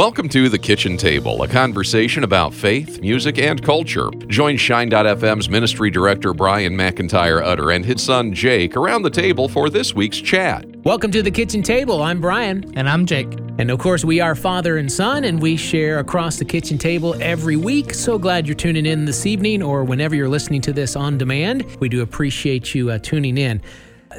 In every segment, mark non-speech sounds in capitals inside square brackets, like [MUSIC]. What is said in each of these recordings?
Welcome to The Kitchen Table, a conversation about faith, music, and culture. Join Shine.fm's ministry director Brian McIntyre Utter and his son Jake around the table for this week's chat. Welcome to the kitchen table. I'm Brian. And I'm Jake. And of course, we are father and son, and we share across the kitchen table every week. So glad you're tuning in this evening or whenever you're listening to this on demand. We do appreciate you uh, tuning in.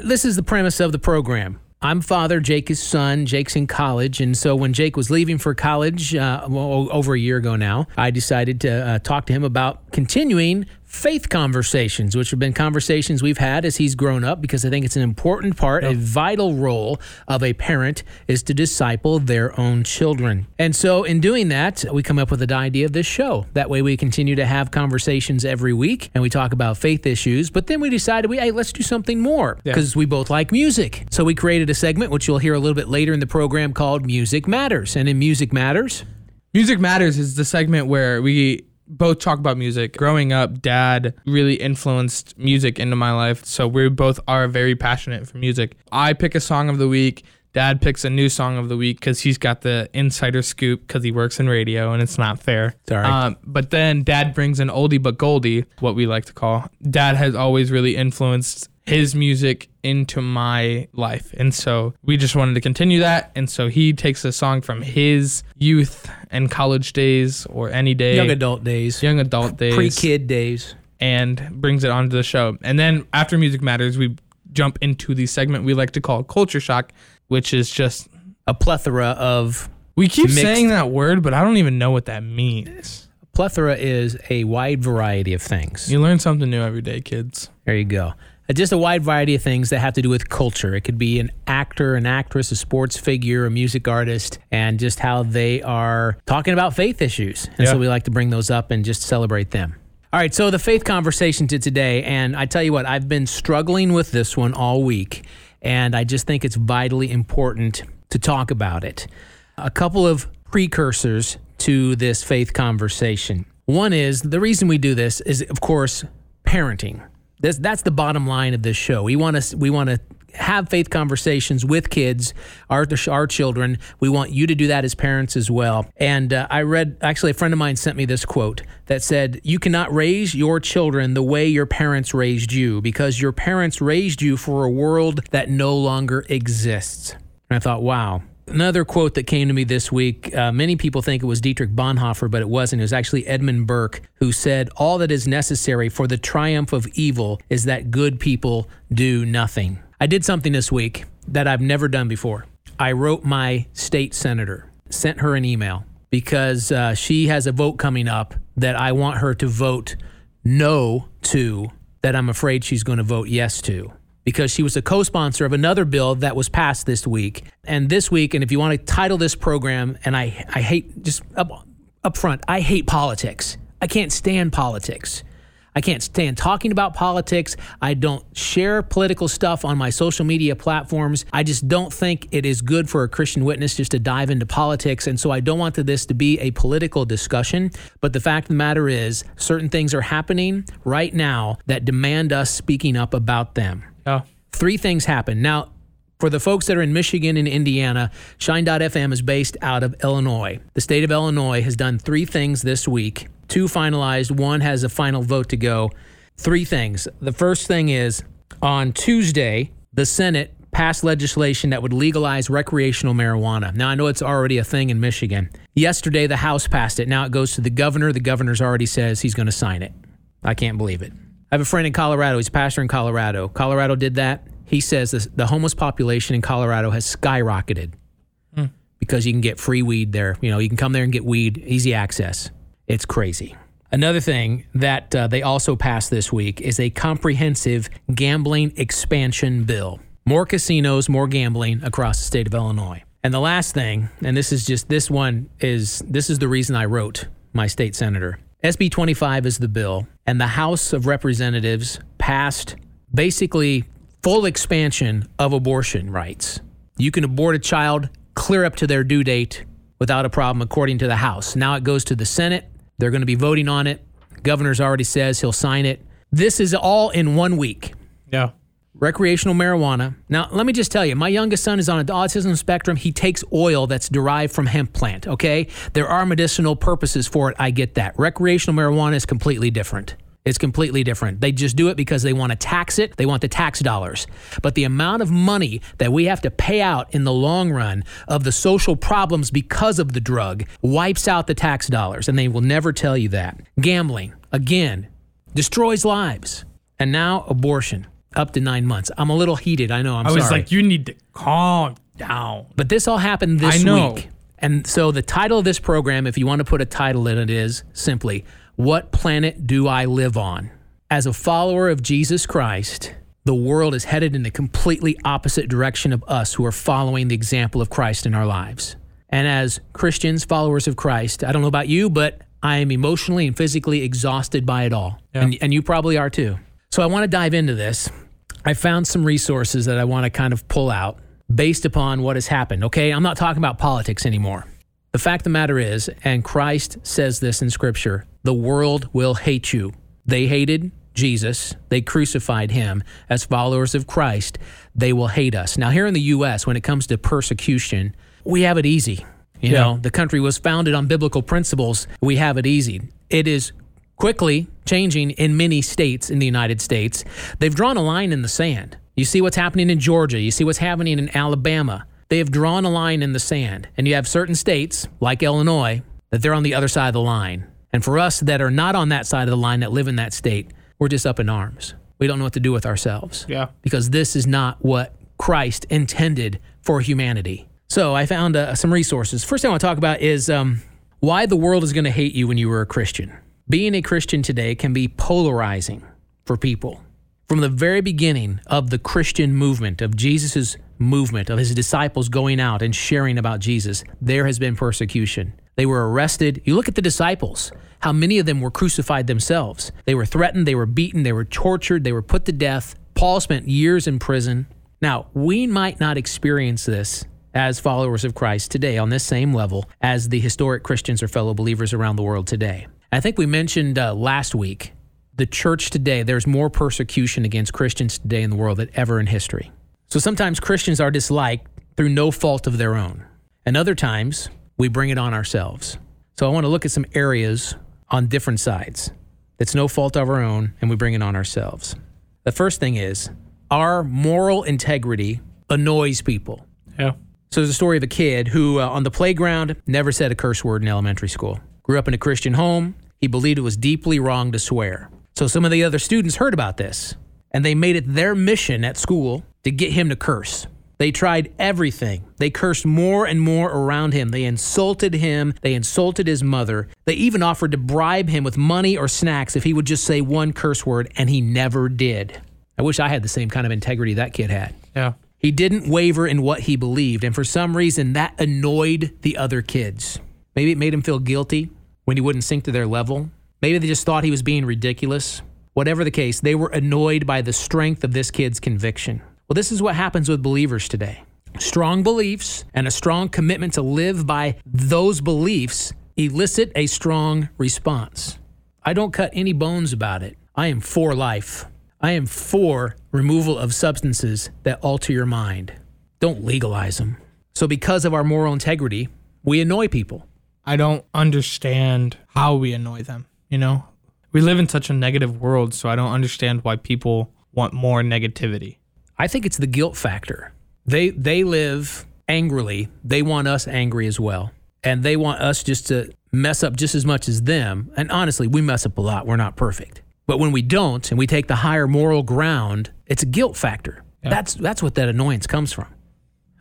This is the premise of the program. I'm father, Jake is son. Jake's in college. And so when Jake was leaving for college uh, well, over a year ago now, I decided to uh, talk to him about continuing faith conversations, which have been conversations we've had as he's grown up, because I think it's an important part, a vital role of a parent is to disciple their own children. And so in doing that, we come up with the idea of this show. That way we continue to have conversations every week and we talk about faith issues, but then we decided we hey, let's do something more because yeah. we both like music. So we created a segment which you'll hear a little bit later in the program called Music Matters. And in Music Matters, Music Matters is the segment where we both talk about music. Growing up, dad really influenced music into my life. So we both are very passionate for music. I pick a song of the week. Dad picks a new song of the week because he's got the insider scoop because he works in radio and it's not fair. Sorry. Um, but then dad brings an oldie but goldie, what we like to call. Dad has always really influenced his music into my life. And so we just wanted to continue that. And so he takes a song from his youth and college days or any day, young adult days, young adult days, pre kid days, and brings it onto the show. And then after Music Matters, we jump into the segment we like to call Culture Shock, which is just a plethora of. We keep mixed, saying that word, but I don't even know what that means. Plethora is a wide variety of things. You learn something new every day, kids. There you go. Just a wide variety of things that have to do with culture. It could be an actor, an actress, a sports figure, a music artist, and just how they are talking about faith issues. And yeah. so we like to bring those up and just celebrate them. All right, so the faith conversation to today, and I tell you what, I've been struggling with this one all week, and I just think it's vitally important to talk about it. A couple of precursors to this faith conversation. One is the reason we do this is, of course, parenting. This, that's the bottom line of this show. We want to we want to have faith conversations with kids, our our children. We want you to do that as parents as well. And uh, I read actually a friend of mine sent me this quote that said, "You cannot raise your children the way your parents raised you because your parents raised you for a world that no longer exists." And I thought, wow, Another quote that came to me this week uh, many people think it was Dietrich Bonhoeffer, but it wasn't. It was actually Edmund Burke who said, All that is necessary for the triumph of evil is that good people do nothing. I did something this week that I've never done before. I wrote my state senator, sent her an email because uh, she has a vote coming up that I want her to vote no to, that I'm afraid she's going to vote yes to because she was a co sponsor of another bill that was passed this week. And this week, and if you want to title this program, and I, I hate just up, up front, I hate politics. I can't stand politics. I can't stand talking about politics. I don't share political stuff on my social media platforms. I just don't think it is good for a Christian witness just to dive into politics. And so I don't want this to be a political discussion. But the fact of the matter is, certain things are happening right now that demand us speaking up about them. Oh. Three things happen. Now, for the folks that are in Michigan and Indiana, Shine.fm is based out of Illinois. The state of Illinois has done three things this week. Two finalized, one has a final vote to go. Three things. The first thing is on Tuesday, the Senate passed legislation that would legalize recreational marijuana. Now, I know it's already a thing in Michigan. Yesterday, the House passed it. Now it goes to the governor. The governor's already says he's going to sign it. I can't believe it. I have a friend in Colorado. He's a pastor in Colorado. Colorado did that. He says this, the homeless population in Colorado has skyrocketed mm. because you can get free weed there. You know, you can come there and get weed, easy access. It's crazy. Another thing that uh, they also passed this week is a comprehensive gambling expansion bill. More casinos, more gambling across the state of Illinois. And the last thing, and this is just this one is this is the reason I wrote my state senator. SB 25 is the bill, and the House of Representatives passed basically full expansion of abortion rights. You can abort a child clear up to their due date without a problem, according to the House. Now it goes to the Senate. They're going to be voting on it. Governor's already says he'll sign it. This is all in one week. Yeah. Recreational marijuana. Now, let me just tell you, my youngest son is on an autism spectrum. He takes oil that's derived from hemp plant, okay? There are medicinal purposes for it. I get that. Recreational marijuana is completely different. It's completely different. They just do it because they want to tax it. They want the tax dollars. But the amount of money that we have to pay out in the long run of the social problems because of the drug wipes out the tax dollars, and they will never tell you that. Gambling, again, destroys lives. And now abortion, up to nine months. I'm a little heated. I know. I'm I sorry. was like, you need to calm down. But this all happened this I know. week. And so the title of this program, if you want to put a title in it, is simply What Planet Do I Live On? As a follower of Jesus Christ, the world is headed in the completely opposite direction of us who are following the example of Christ in our lives. And as Christians, followers of Christ, I don't know about you, but I am emotionally and physically exhausted by it all. Yeah. And, and you probably are too. So I want to dive into this. I found some resources that I want to kind of pull out based upon what has happened. Okay, I'm not talking about politics anymore. The fact of the matter is, and Christ says this in Scripture the world will hate you. They hated Jesus, they crucified him. As followers of Christ, they will hate us. Now, here in the U.S., when it comes to persecution, we have it easy. You Yeah. know, the country was founded on biblical principles. We have it easy. It is quickly changing in many states in the United States. They've drawn a line in the sand. You see what's happening in Georgia, you see what's happening in Alabama. They have drawn a line in the sand. And you have certain states, like Illinois, that they're on the other side of the line. And for us that are not on that side of the line that live in that state, we're just up in arms. We don't know what to do with ourselves Yeah. because this is not what Christ intended for humanity. So I found uh, some resources. First thing I want to talk about is um, why the world is going to hate you when you were a Christian. Being a Christian today can be polarizing for people. From the very beginning of the Christian movement, of Jesus' movement, of his disciples going out and sharing about Jesus, there has been persecution. They were arrested. You look at the disciples, how many of them were crucified themselves. They were threatened, they were beaten, they were tortured, they were put to death. Paul spent years in prison. Now, we might not experience this as followers of Christ today on this same level as the historic Christians or fellow believers around the world today. I think we mentioned uh, last week the church today, there's more persecution against Christians today in the world than ever in history. So sometimes Christians are disliked through no fault of their own, and other times we bring it on ourselves. So I want to look at some areas on different sides that's no fault of our own, and we bring it on ourselves. The first thing is our moral integrity annoys people. Yeah. So there's a story of a kid who, uh, on the playground, never said a curse word in elementary school. Grew up in a Christian home. He believed it was deeply wrong to swear. So some of the other students heard about this, and they made it their mission at school to get him to curse. They tried everything. They cursed more and more around him. They insulted him. They insulted his mother. They even offered to bribe him with money or snacks if he would just say one curse word, and he never did. I wish I had the same kind of integrity that kid had. Yeah. He didn't waver in what he believed, and for some reason that annoyed the other kids. Maybe it made him feel guilty when he wouldn't sink to their level. Maybe they just thought he was being ridiculous. Whatever the case, they were annoyed by the strength of this kid's conviction. Well, this is what happens with believers today. Strong beliefs and a strong commitment to live by those beliefs elicit a strong response. I don't cut any bones about it. I am for life. I am for removal of substances that alter your mind. Don't legalize them. So, because of our moral integrity, we annoy people. I don't understand how we annoy them. You know, we live in such a negative world, so I don't understand why people want more negativity. I think it's the guilt factor. They they live angrily. They want us angry as well. And they want us just to mess up just as much as them. And honestly, we mess up a lot. We're not perfect. But when we don't and we take the higher moral ground, it's a guilt factor. That's that's what that annoyance comes from.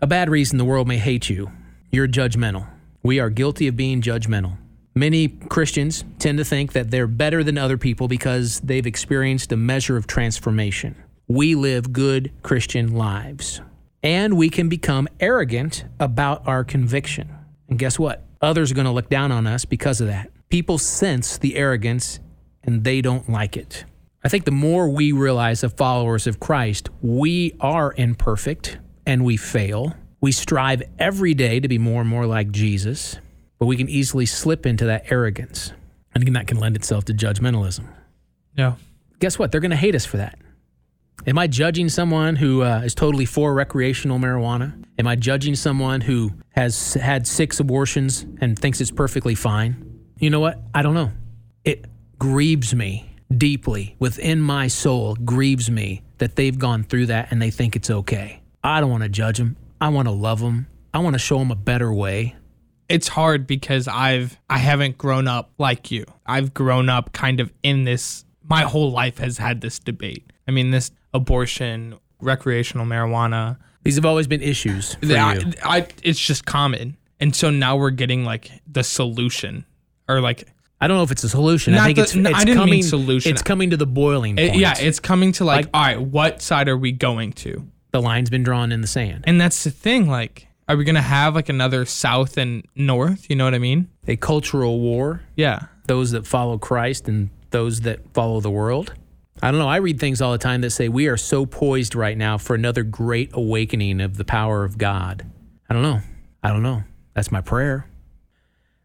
A bad reason the world may hate you. You're judgmental. We are guilty of being judgmental. Many Christians tend to think that they're better than other people because they've experienced a measure of transformation. We live good Christian lives. And we can become arrogant about our conviction. And guess what? Others are going to look down on us because of that. People sense the arrogance and they don't like it. I think the more we realize as followers of Christ, we are imperfect and we fail. We strive every day to be more and more like Jesus, but we can easily slip into that arrogance. And again, that can lend itself to judgmentalism. Yeah. Guess what? They're going to hate us for that. Am I judging someone who uh, is totally for recreational marijuana? Am I judging someone who has had six abortions and thinks it's perfectly fine? You know what? I don't know. It grieves me deeply within my soul, grieves me that they've gone through that and they think it's okay. I don't want to judge them. I want to love them. I want to show them a better way. It's hard because I've I haven't grown up like you. I've grown up kind of in this my whole life has had this debate. I mean, this abortion, recreational marijuana. These have always been issues for I, you. I, it's just common. And so now we're getting like the solution or like I don't know if it's a solution. I think the- it's, no, it's I didn't mean coming. solution. It's coming to the boiling it- point. yeah, it's coming to like, Like- all right, what side are we going to? The line's been drawn in the sand. And that's the thing. Like, are we gonna have like another South and North? You know what I mean? A cultural war. Yeah. Those that follow Christ and those that follow the world. I don't know. I read things all the time that say we are so poised right now for another great awakening of the power of God. I don't know. I don't know. That's my prayer.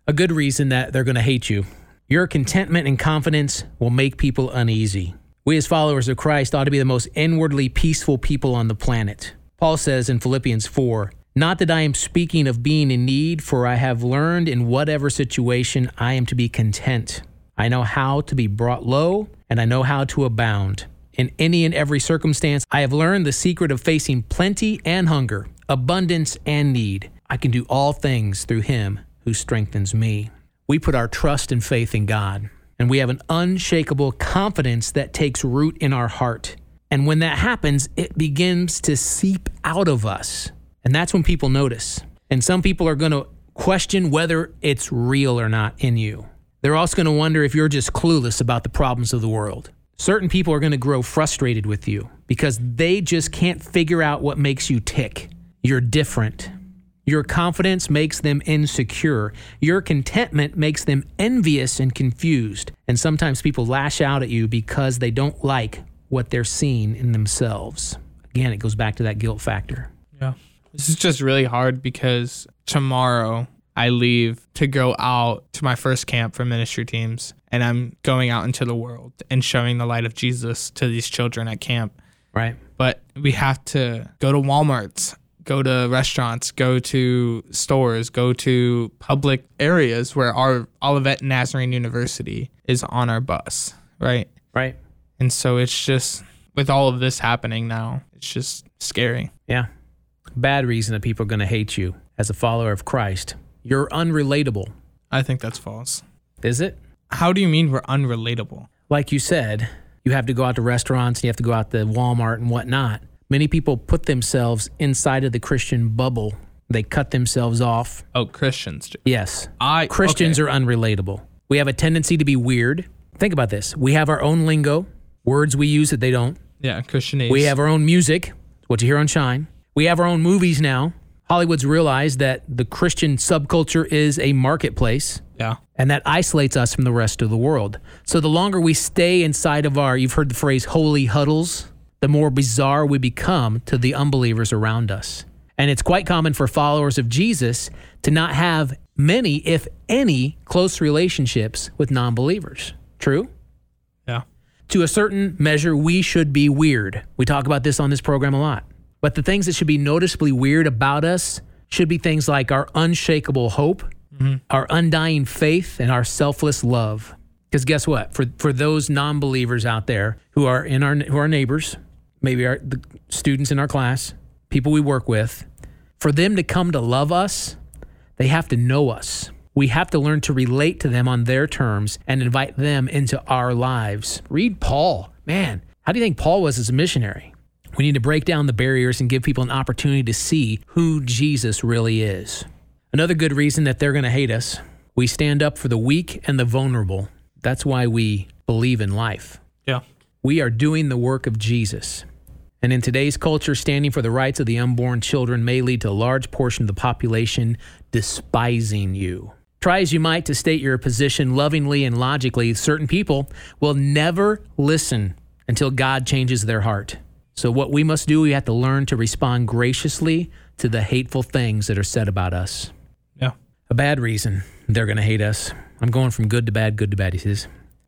A good reason that they're going to hate you. Your contentment and confidence will make people uneasy. We, as followers of Christ, ought to be the most inwardly peaceful people on the planet. Paul says in Philippians 4 Not that I am speaking of being in need, for I have learned in whatever situation I am to be content. I know how to be brought low, and I know how to abound. In any and every circumstance, I have learned the secret of facing plenty and hunger, abundance and need. I can do all things through him who strengthens me. We put our trust and faith in God, and we have an unshakable confidence that takes root in our heart. And when that happens, it begins to seep out of us. And that's when people notice. And some people are going to question whether it's real or not in you. They're also going to wonder if you're just clueless about the problems of the world. Certain people are going to grow frustrated with you because they just can't figure out what makes you tick. You're different. Your confidence makes them insecure. Your contentment makes them envious and confused. And sometimes people lash out at you because they don't like what they're seeing in themselves. Again, it goes back to that guilt factor. Yeah. This is just really hard because tomorrow I leave to go out to my first camp for ministry teams and I'm going out into the world and showing the light of Jesus to these children at camp. Right? But we have to go to Walmarts, go to restaurants, go to stores, go to public areas where our Olivet Nazarene University is on our bus, right? Right? And so it's just with all of this happening now, it's just scary. Yeah. Bad reason that people are going to hate you as a follower of Christ. You're unrelatable. I think that's false. Is it? How do you mean we're unrelatable? like you said, you have to go out to restaurants, and you have to go out to Walmart and whatnot. Many people put themselves inside of the Christian bubble. They cut themselves off. Oh, Christians. do. Yes. I Christians okay. are unrelatable. We have a tendency to be weird. Think about this. We have our own lingo, words we use that they don't. yeah Christianese. We have our own music, what you hear on Shine. We have our own movies now. Hollywood's realized that the Christian subculture is a marketplace yeah and that isolates us from the rest of the world. So the longer we stay inside of our, you've heard the phrase holy huddles, the more bizarre we become to the unbelievers around us. And it's quite common for followers of Jesus to not have many, if any, close relationships with non believers. True? yeah To a certain measure, we should be weird. We talk about this on this program a lot. But the things that should be noticeably weird about us should be things like our unshakable hope, mm-hmm. our undying faith, and our selfless love. Because guess what? For for those non-believers out there who are in our who are neighbors, maybe our the students in our class, people we work with, for them to come to love us, they have to know us. We have to learn to relate to them on their terms and invite them into our lives. Read Paul. Man, how do you think Paul was as a missionary? We need to break down the barriers and give people an opportunity to see who Jesus really is. Another good reason that they're going to hate us we stand up for the weak and the vulnerable. That's why we believe in life. yeah We are doing the work of Jesus. And in today's culture, standing for the rights of the unborn children may lead to a large portion of the population despising you. Try as you might to state your position lovingly and logically, certain people will never listen until God changes their heart. So, what we must do, we have to learn to respond graciously to the hateful things that are said about us. yeah A bad reason they're going to hate us. I'm going from good to bad, good to bad, he says.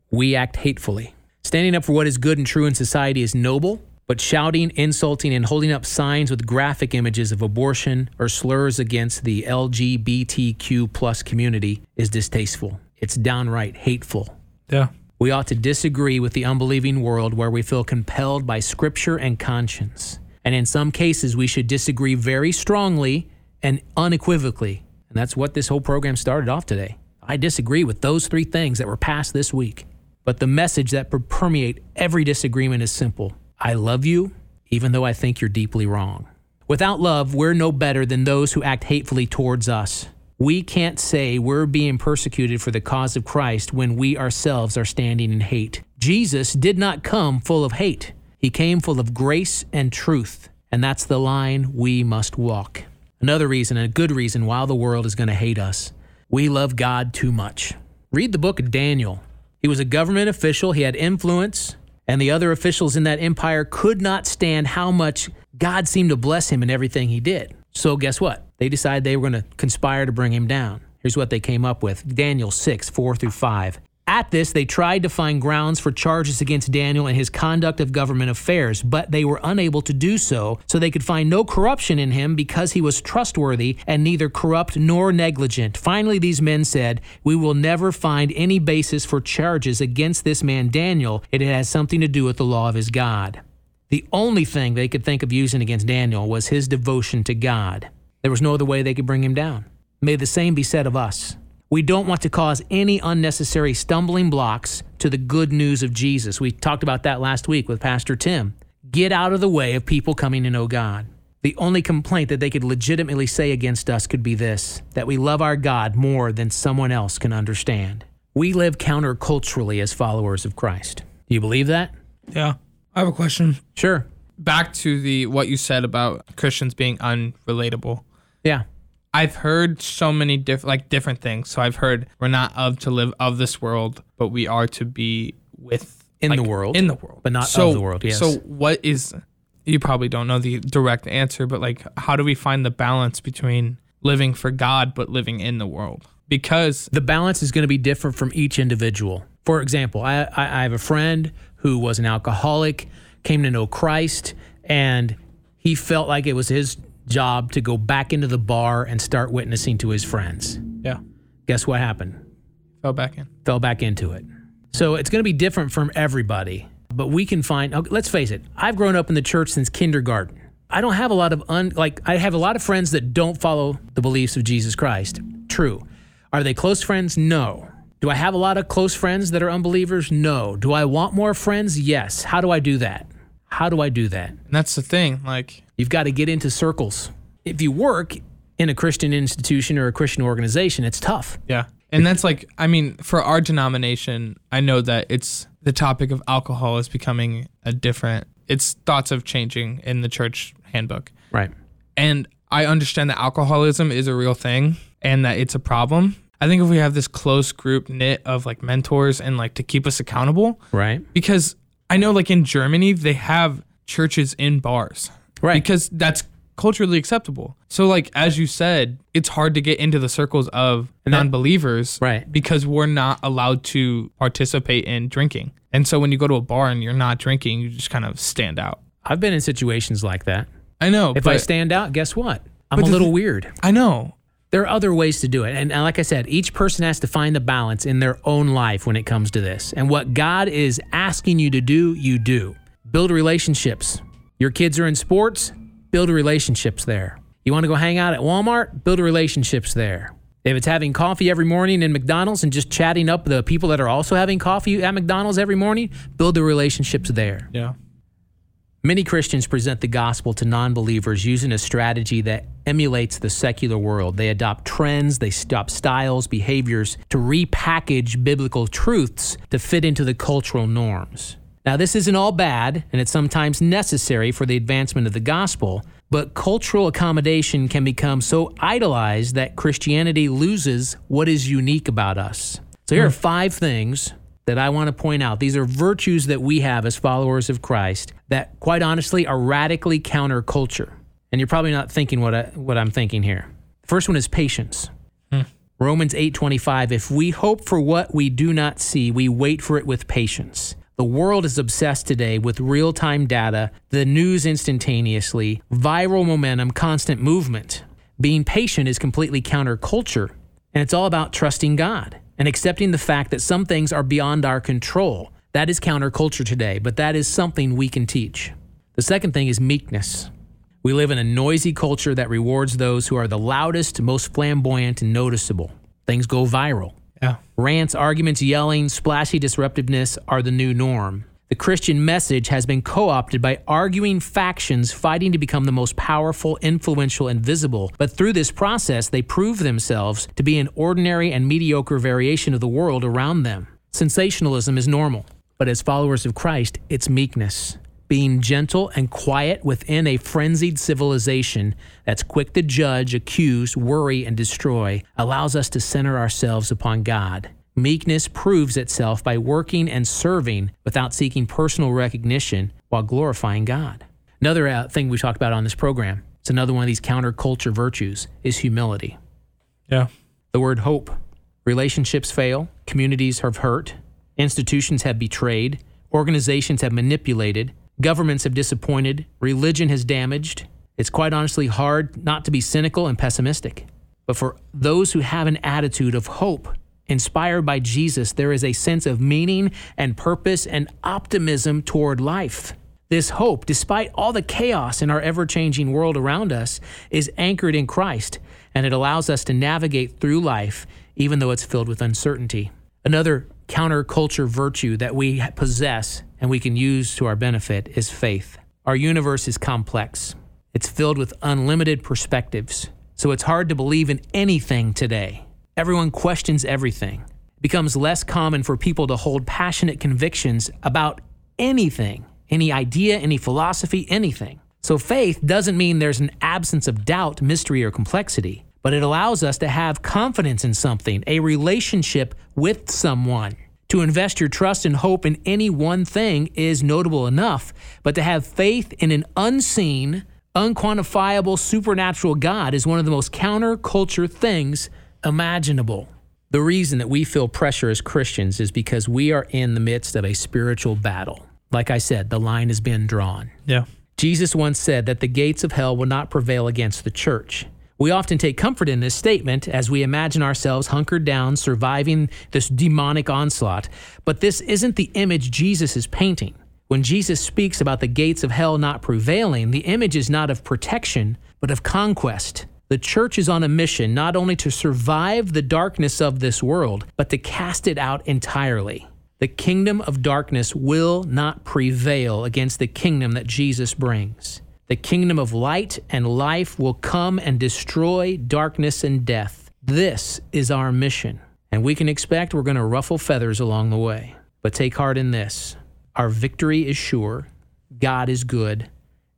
We act hatefully. Standing up for what is good and true in society is noble, But shouting, insulting, and holding up signs with graphic images of abortion or slurs against the LGBTQ plus community is distasteful. It's downright hateful. Yeah. We ought to disagree with the unbelieving world where we feel compelled by scripture and conscience. And in some cases, we should disagree very strongly and unequivocally. And that's what this whole program started off today. I disagree with those three things that were passed this week. But the message that per- permeate every disagreement is simple. I love you, even though I think you're deeply wrong. Without love, we're no better than those who act hatefully towards us. We can't say we're being persecuted for the cause of Christ when we ourselves are standing in hate. Jesus did not come full of hate, He came full of grace and truth. And that's the line we must walk. Another reason, and a good reason, why the world is going to hate us. We love God too much. Read the book of Daniel. He was a government official, he had influence, and the other officials in that empire could not stand how much God seemed to bless him in everything he did. So, guess what? They decided they were going to conspire to bring him down. Here's what they came up with Daniel 6, 4 through 5. At this, they tried to find grounds for charges against Daniel and his conduct of government affairs, but they were unable to do so, so they could find no corruption in him because he was trustworthy and neither corrupt nor negligent. Finally, these men said, We will never find any basis for charges against this man Daniel. It has something to do with the law of his God. The only thing they could think of using against Daniel was his devotion to God. There was no other way they could bring him down. May the same be said of us. We don't want to cause any unnecessary stumbling blocks to the good news of Jesus. We talked about that last week with Pastor Tim. Get out of the way of people coming to know God. The only complaint that they could legitimately say against us could be this that we love our God more than someone else can understand. We live counterculturally as followers of Christ. Do you believe that? Yeah. I have a question. Sure. Back to the what you said about Christians being unrelatable. Yeah. I've heard so many different like different things. So I've heard we're not of to live of this world, but we are to be with In like, the world. In the world. But not so, of the world, yes. So what is you probably don't know the direct answer, but like how do we find the balance between living for God but living in the world? Because the balance is going to be different from each individual. For example, I, I, I have a friend who was an alcoholic, came to know Christ, and he felt like it was his job to go back into the bar and start witnessing to his friends. yeah, Guess what happened? fell back in. Fell back into it. So it's going to be different from everybody, but we can find, okay, let's face it, I've grown up in the church since kindergarten. I don't have a lot of un, like I have a lot of friends that don't follow the beliefs of Jesus Christ. True. Are they close friends? No. Do I have a lot of close friends that are unbelievers? No. Do I want more friends? Yes. How do I do that? How do I do that? And that's the thing. Like You've got to get into circles. If you work in a Christian institution or a Christian organization, it's tough. Yeah. And that's like, I mean, for our denomination, I know that it's the topic of alcohol is becoming a different, it's thoughts of changing in the church handbook. Right. And I understand that alcoholism is a real thing and that it's a problem. I think if we have this close group knit of like mentors and like to keep us accountable, Right. because I know like in Germany, they have churches in bars. Right. Because that's culturally acceptable. So like as you said, it's hard to get into the circles of that- non-believers Right. because we're not allowed to participate in drinking. And so when you go to a bar and you're not drinking, you just kind of stand out. I've been in situations like that. I know. If but I stand out, guess what? I'm a little th- weird. I know. There are other ways to do it. And, like I said, each person has to find the balance in their own life when it comes to this. And what God is asking you to do, you do. Build relationships. Your kids are in sports, build relationships there. You want to go hang out at Walmart, build relationships there. If it's having coffee every morning in McDonald's and just chatting up the people that are also having coffee at McDonald's every morning, build the relationships there. Yeah. Many Christians present the gospel to non believers using a strategy that emulates the secular world. They adopt trends, they adopt styles, behaviors to repackage biblical truths to fit into the cultural norms. Now, this isn't all bad, and it's sometimes necessary for the advancement of the gospel, but cultural accommodation can become so idolized that Christianity loses what is unique about us. So, here are hmm. five things that I want to point out. These are virtues that we have as followers of Christ that, quite honestly, are radically counterculture. And you're probably not thinking what, I, what I'm thinking here. The first one is patience. Hmm. Romans 8:25 If we hope for what we do not see, we wait for it with patience. The world is obsessed today with real time data, the news instantaneously, viral momentum, constant movement. Being patient is completely counterculture, and it's all about trusting God and accepting the fact that some things are beyond our control. That is counterculture today, but that is something we can teach. The second thing is meekness. We live in a noisy culture that rewards those who are the loudest, most flamboyant, and noticeable. Things go viral. Yeah. Rants, arguments, yelling, splashy disruptiveness are the new norm. The Christian message has been co opted by arguing factions fighting to become the most powerful, influential, and visible. But through this process, they prove themselves to be an ordinary and mediocre variation of the world around them. Sensationalism is normal, but as followers of Christ, it's meekness being gentle and quiet within a frenzied civilization that's quick to judge, accuse, worry, and destroy, allows us to center ourselves upon God. Meekness proves itself by working and serving without seeking personal recognition while glorifying God. Another uh, thing we talked about on this program, it's another one of these counterculture virtues, is humility. Yeah. The word hope. Relationships fail, communities have hurt, institutions have betrayed, organizations have manipulated, Governments have disappointed, religion has damaged. It's quite honestly hard not to be cynical and pessimistic. But for those who have an attitude of hope, inspired by Jesus, there is a sense of meaning and purpose and optimism toward life. This hope, despite all the chaos in our ever changing world around us, is anchored in Christ, and it allows us to navigate through life even though it's filled with uncertainty. Another counterculture virtue that we possess and we can use to our benefit is faith. Our universe is complex, it's filled with unlimited perspectives. So it's hard to believe in anything today. Everyone questions everything. It becomes less common for people to hold passionate convictions about anything, any idea, any philosophy, anything. So faith doesn't mean there's an absence of doubt, mystery, or complexity, but it allows us to have confidence in something, a relationship with someone. To invest your trust and hope in any one thing is notable enough, but to have faith in an unseen, unquantifiable, supernatural God is one of the most counterculture things imaginable. The reason that we feel pressure as Christians is because we are in the midst of a spiritual battle. Like I said, the line has been drawn. Yeah. Jesus once said that the gates of hell will not prevail against the church. We often take comfort in this statement as we imagine ourselves hunkered down, surviving this demonic onslaught. But this isn't the image Jesus is painting. When Jesus speaks about the gates of hell not prevailing, the image is not of protection, but of conquest. The church is on a mission not only to survive the darkness of this world, but to cast it out entirely. The kingdom of darkness will not prevail against the kingdom that Jesus brings. The kingdom of light and life will come and destroy darkness and death. This is our mission. And we can expect we're going to ruffle feathers along the way. But take heart in this our victory is sure, God is good,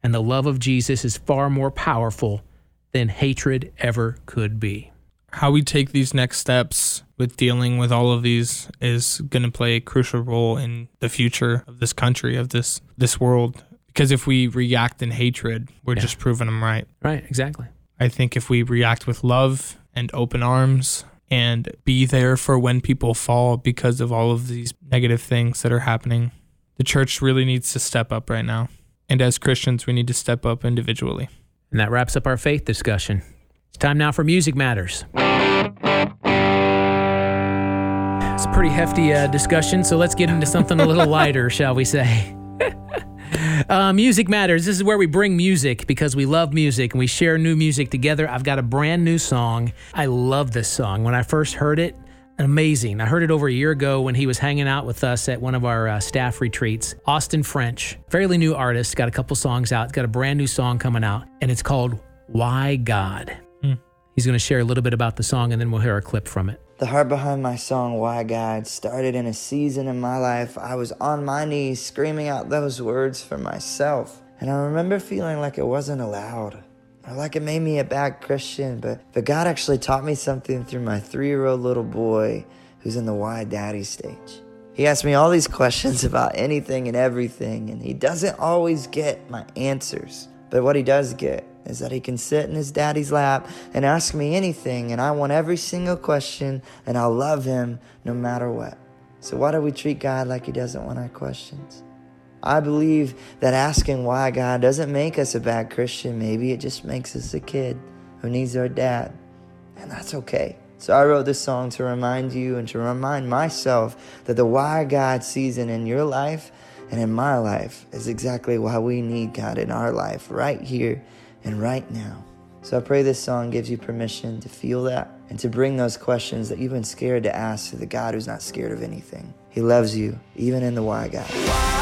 and the love of Jesus is far more powerful than hatred ever could be. How we take these next steps with dealing with all of these is going to play a crucial role in the future of this country, of this this world. Because if we react in hatred, we're Yeah. just proving them right. Right, exactly. I think if we react with love and open arms and be there for when people fall because of all of these negative things that are happening, the church really needs to step up right now. And as Christians, we need to step up individually. And that wraps up our faith discussion. It's time now for Music Matters. It's a pretty hefty uh, discussion, so let's get into something a little [LAUGHS] lighter, shall we say? [LAUGHS] Uh, music Matters. This is where we bring music because we love music and we share new music together. I've got a brand new song. I love this song. When I first heard it, amazing. I heard it over a year ago when he was hanging out with us at one of our uh, staff retreats. Austin French, fairly new artist, got a couple songs out. Got a brand new song coming out, and it's called Why God. He's going to share a little bit about the song, and then we'll hear a clip from it. The heart behind my song, Why God, started in a season in my life I was on my knees screaming out those words for myself. And I remember feeling like it wasn't allowed, or like it made me a bad Christian. But, but God actually taught me something through my three year old little boy who's in the Why Daddy stage. He asked me all these questions [LAUGHS] about anything and everything, and he doesn't always get my answers. But what he does get is that he can sit in his daddy's lap and ask me anything, and I want every single question, and I'll love him no matter what. So why do we treat God like He doesn't want our questions? I believe that asking why God doesn't make us a bad Christian. Maybe it just makes us a kid who needs our dad. And that's okay. So I wrote this song to remind you and to remind myself that the why God season in your life and in my life is exactly why we need God in our life right here and right now. So I pray this song gives you permission to feel that and to bring those questions that you've been scared to ask to the God who's not scared of anything. He loves you, even in the why God.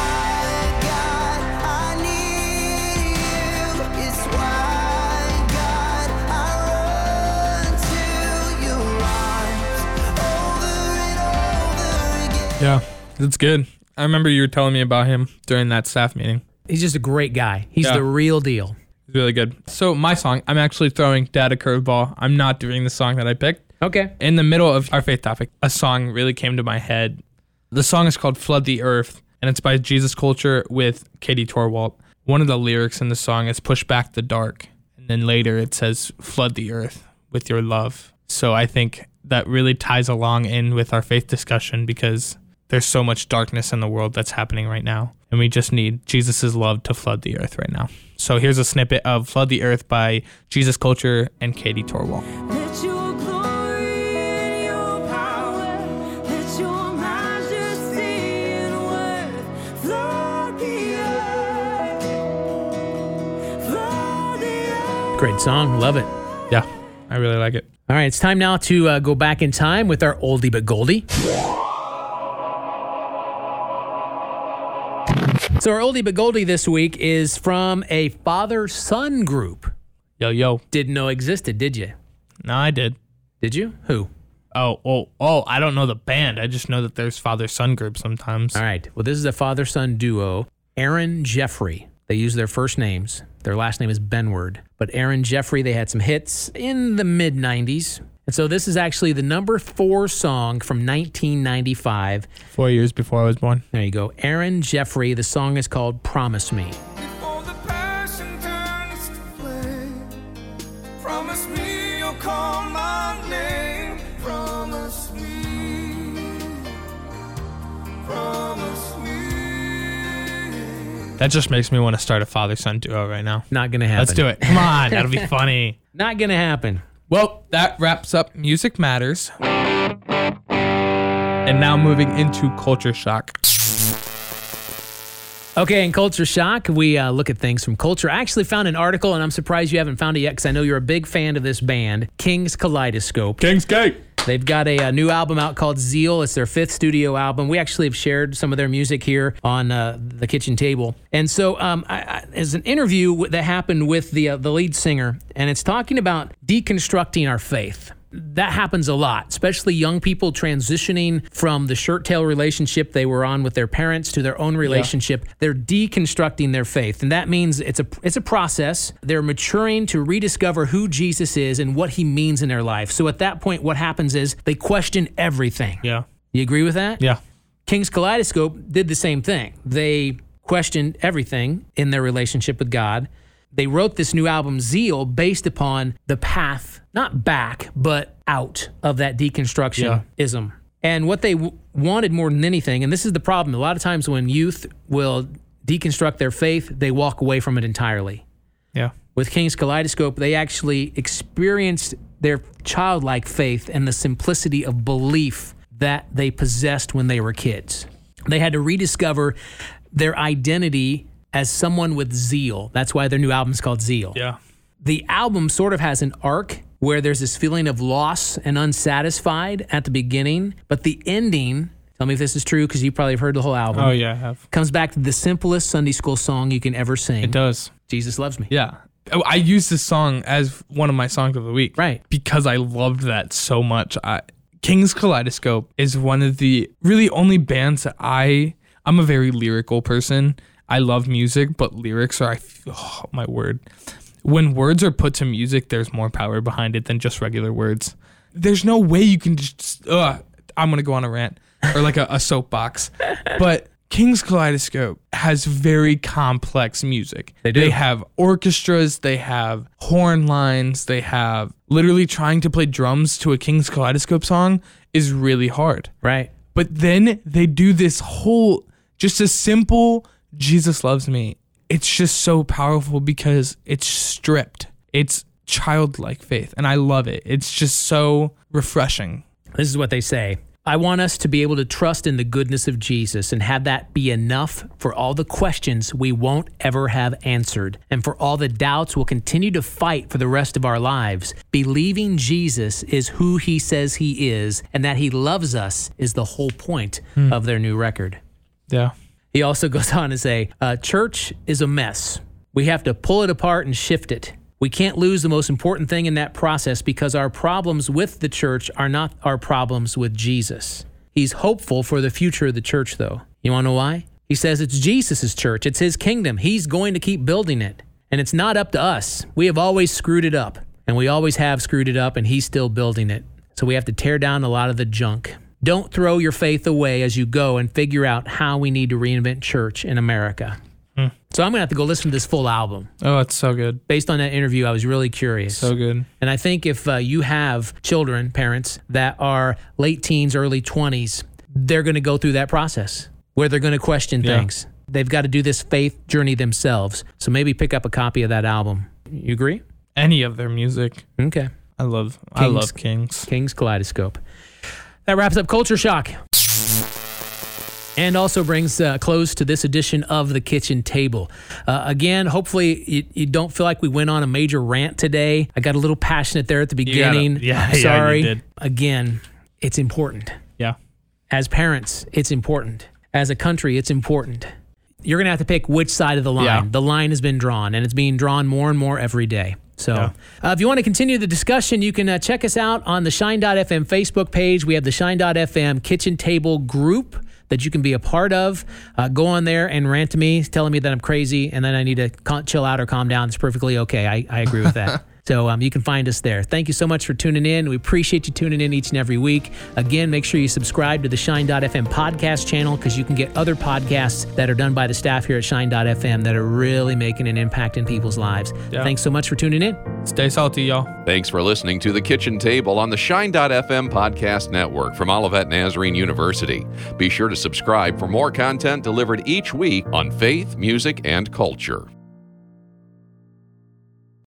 Yeah, that's good. I remember you were telling me about him during that staff meeting. He's just a great guy. He's Yeah. the real deal. It's really good. So my song, I'm actually throwing Dad a curveball. I'm not doing the song that I picked. Okay. In the middle of our faith topic, a song really came to my head. The song is called Flood the Earth, and it's by Jesus Culture with Katie Torwalt. One of the lyrics in the song is push back the dark. And then later it says flood the earth with your love. So I think that really ties along in with our faith discussion because there's so much darkness in the world that's happening right now. And we just need Jesus' love to flood the earth right now. So here's a snippet of Flood the Earth by Jesus Culture and Katie Torwalt. Let your glory and your power, let your majesty and worth flood the earth. Flood the earth. Great song. Love it. Yeah, I really like it. All right, it's time now to uh, go back in time with our oldie but goldie. So, our oldie but goldie this week is from a father son group. Yo, yo. Didn't know existed, did you? No, I did. Did you? Who? Oh, oh, oh, I don't know the band. I just know that there's father son groups sometimes. All right. Well, this is a father son duo, Aaron Jeffrey. They use their first names. Their last name is Benward. But Aaron Jeffrey, they had some hits in the mid 90s. And so this is actually the number four song from 1995. Four years before I was born. There you go. Aaron Jeffrey. The song is called Promise Me. Before the passion turns to flame, promise me you'll call my name. Promise me, promise me. That just makes me want to start a father son duo right now. Not going to happen. Let's do it. Come on, [LAUGHS] that'll be funny. Not going to happen. Well, that wraps up Music Matters. And now moving into Culture Shock. Okay, in Culture Shock, we uh, look at things from culture. I actually found an article, and I'm surprised you haven't found it yet because I know you're a big fan of this band, King's Kaleidoscope. King's Gate. They've got a, uh new album out called Zeal. It's their fifth studio album. We actually have shared some of their music here on uh, the kitchen table. And so, um, I, I, there's an interview that happened with the uh, the lead singer, and it's talking about deconstructing our faith. That happens a lot, especially young people transitioning from the shirt tail relationship they were on with their parents to their own relationship. They're deconstructing their faith, and that means it's a it's a process. They're maturing to rediscover who Jesus is and what he means in their life. So at that point, what happens is they question everything. Yeah. You agree with that? Yeah. King's Kaleidoscope did the same thing. They questioned everything in their relationship with God. They wrote this new album, Zeal, based upon the path, not back, but out of that deconstruction ism. And what they w- wanted more than anything, and this is the problem, a lot of times when youth will deconstruct their faith, they walk away from it entirely Yeah. with King's Kaleidoscope, they actually experienced their childlike faith and the simplicity of belief that they possessed when they were kids. They had to rediscover their identity as someone with zeal. That's why their new album is called Zeal. Yeah. The album sort of has an arc where there's this feeling of loss and unsatisfied at the beginning, but the ending, tell me if this is true because you probably have heard the whole album, Oh, yeah, I have. comes back to the simplest Sunday school song you can ever sing. It does. Jesus loves me. Yeah. Oh, I use this song as one of my songs of the week. Right. Because I loved that so much. I, King's Kaleidoscope is one of the really only bands that I I'm a very lyrical person. I love music, but lyrics are I oh, my word. When words are put to music, there's more power behind it than just regular words. There's no way you can just uh, I'm gonna go on a rant [LAUGHS] or like a, a soapbox. But King's Kaleidoscope has very complex music. They do. They have orchestras, they have horn lines, they have literally trying to play drums to a King's Kaleidoscope song is really hard. Right. But then they do this whole, just a simple Jesus loves me. It's just so powerful because it's stripped. It's childlike faith, and I love it. It's just so refreshing. This is what they say. I want us to be able to trust in the goodness of Jesus and have that be enough for all the questions we won't ever have answered and for all the doubts we'll continue to fight for the rest of our lives. Believing Jesus is who he says he is and that he loves us is the whole point hmm. of their new record. Yeah. He also [LAUGHS] goes on to say, uh, Church is a mess. We have to pull it apart and shift it. We can't lose the most important thing in that process because our problems with the church are not our problems with Jesus. He's hopeful for the future of the church, though. You want to know why? He says it's Jesus' church, it's his kingdom. He's going to keep building it. And it's not up to us. We have always screwed it up, and we always have screwed it up, and he's still building it. So we have to tear down a lot of the junk. Don't throw your faith away as you go and figure out how we need to reinvent church in America. So I'm going to have to go listen to this full album. Oh, it's so good. Based on that interview, I was really curious. So good. And I think if uh, you have children, parents that are late teens, early 20s, they're going to go through that process where they're going to question Yeah. things. They've got to do this faith journey themselves. So maybe pick up a copy of that album. You agree? Any of their music. Okay. I love I love Kings. King's Kaleidoscope. That wraps up Culture Shock. And also brings uh, close to this edition of the kitchen table. Uh, again, hopefully you, you don't feel like we went on a major rant today. I got a little passionate there at the gotta- beginning. yeah, I'm yeah, sorry. Again, it's important. Yeah. As parents, it's important. As a country, it's important. You're going to have to pick which side of the line. Yeah. The line has been drawn, and it's being drawn more and more every day. So, Yeah. uh, if you want to continue the discussion, you can uh, check us out on the Shine.fm Facebook page. We have the Shine.fm kitchen table group that you can be a part of. Uh, go on there and rant to me, telling me that I'm crazy and then I need to cal- chill out or calm down. It's perfectly okay. I, I agree with that. [LAUGHS] So um, you can find us there. Thank you so much for tuning in. We appreciate you tuning in each and every week. Again, make sure you subscribe to the Shine.fm podcast channel because you can get other podcasts that are done by the staff here at Shine.fm that are really making an impact in people's lives. Yeah. Thanks so much for tuning in. Stay salty, y'all. Thanks for listening to The Kitchen Table on the Shine.fm podcast network from Olivet Nazarene University. Be sure to subscribe for more content delivered each week on faith, music, and culture.